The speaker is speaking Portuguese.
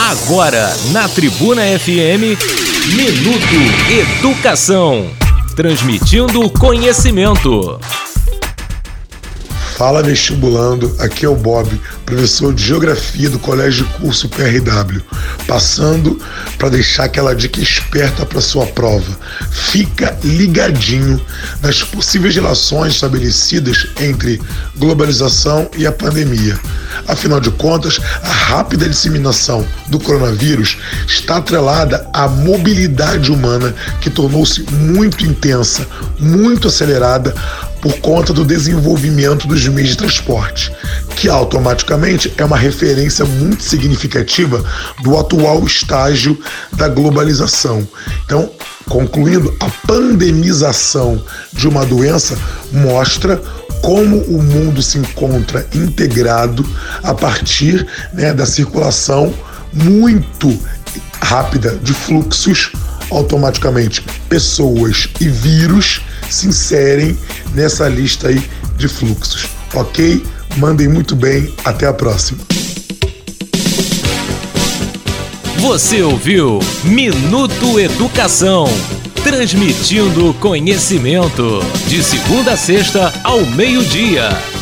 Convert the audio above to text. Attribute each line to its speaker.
Speaker 1: Agora, na Tribuna FM, Minuto Educação. Transmitindo conhecimento.
Speaker 2: Fala vestibulando, aqui é o Bob, professor de Geografia do Colégio Curso PRW, passando para deixar aquela dica esperta para sua prova. Fica ligadinho nas possíveis relações estabelecidas entre globalização e a pandemia. Afinal de contas, a rápida disseminação do coronavírus está atrelada à mobilidade humana que tornou-se muito intensa, muito acelerada por conta do desenvolvimento dos meios de transporte, que automaticamente é uma referência muito significativa do atual estágio da globalização. Então, concluindo, a pandemização de uma doença mostra como o mundo se encontra integrado a partir né, da circulação muito rápida de fluxos automaticamente pessoas e vírus se inserem nessa lista aí de fluxos, ok? Mandem muito bem, até a próxima.
Speaker 1: Você ouviu Minuto Educação, transmitindo conhecimento de segunda a sexta ao meio-dia.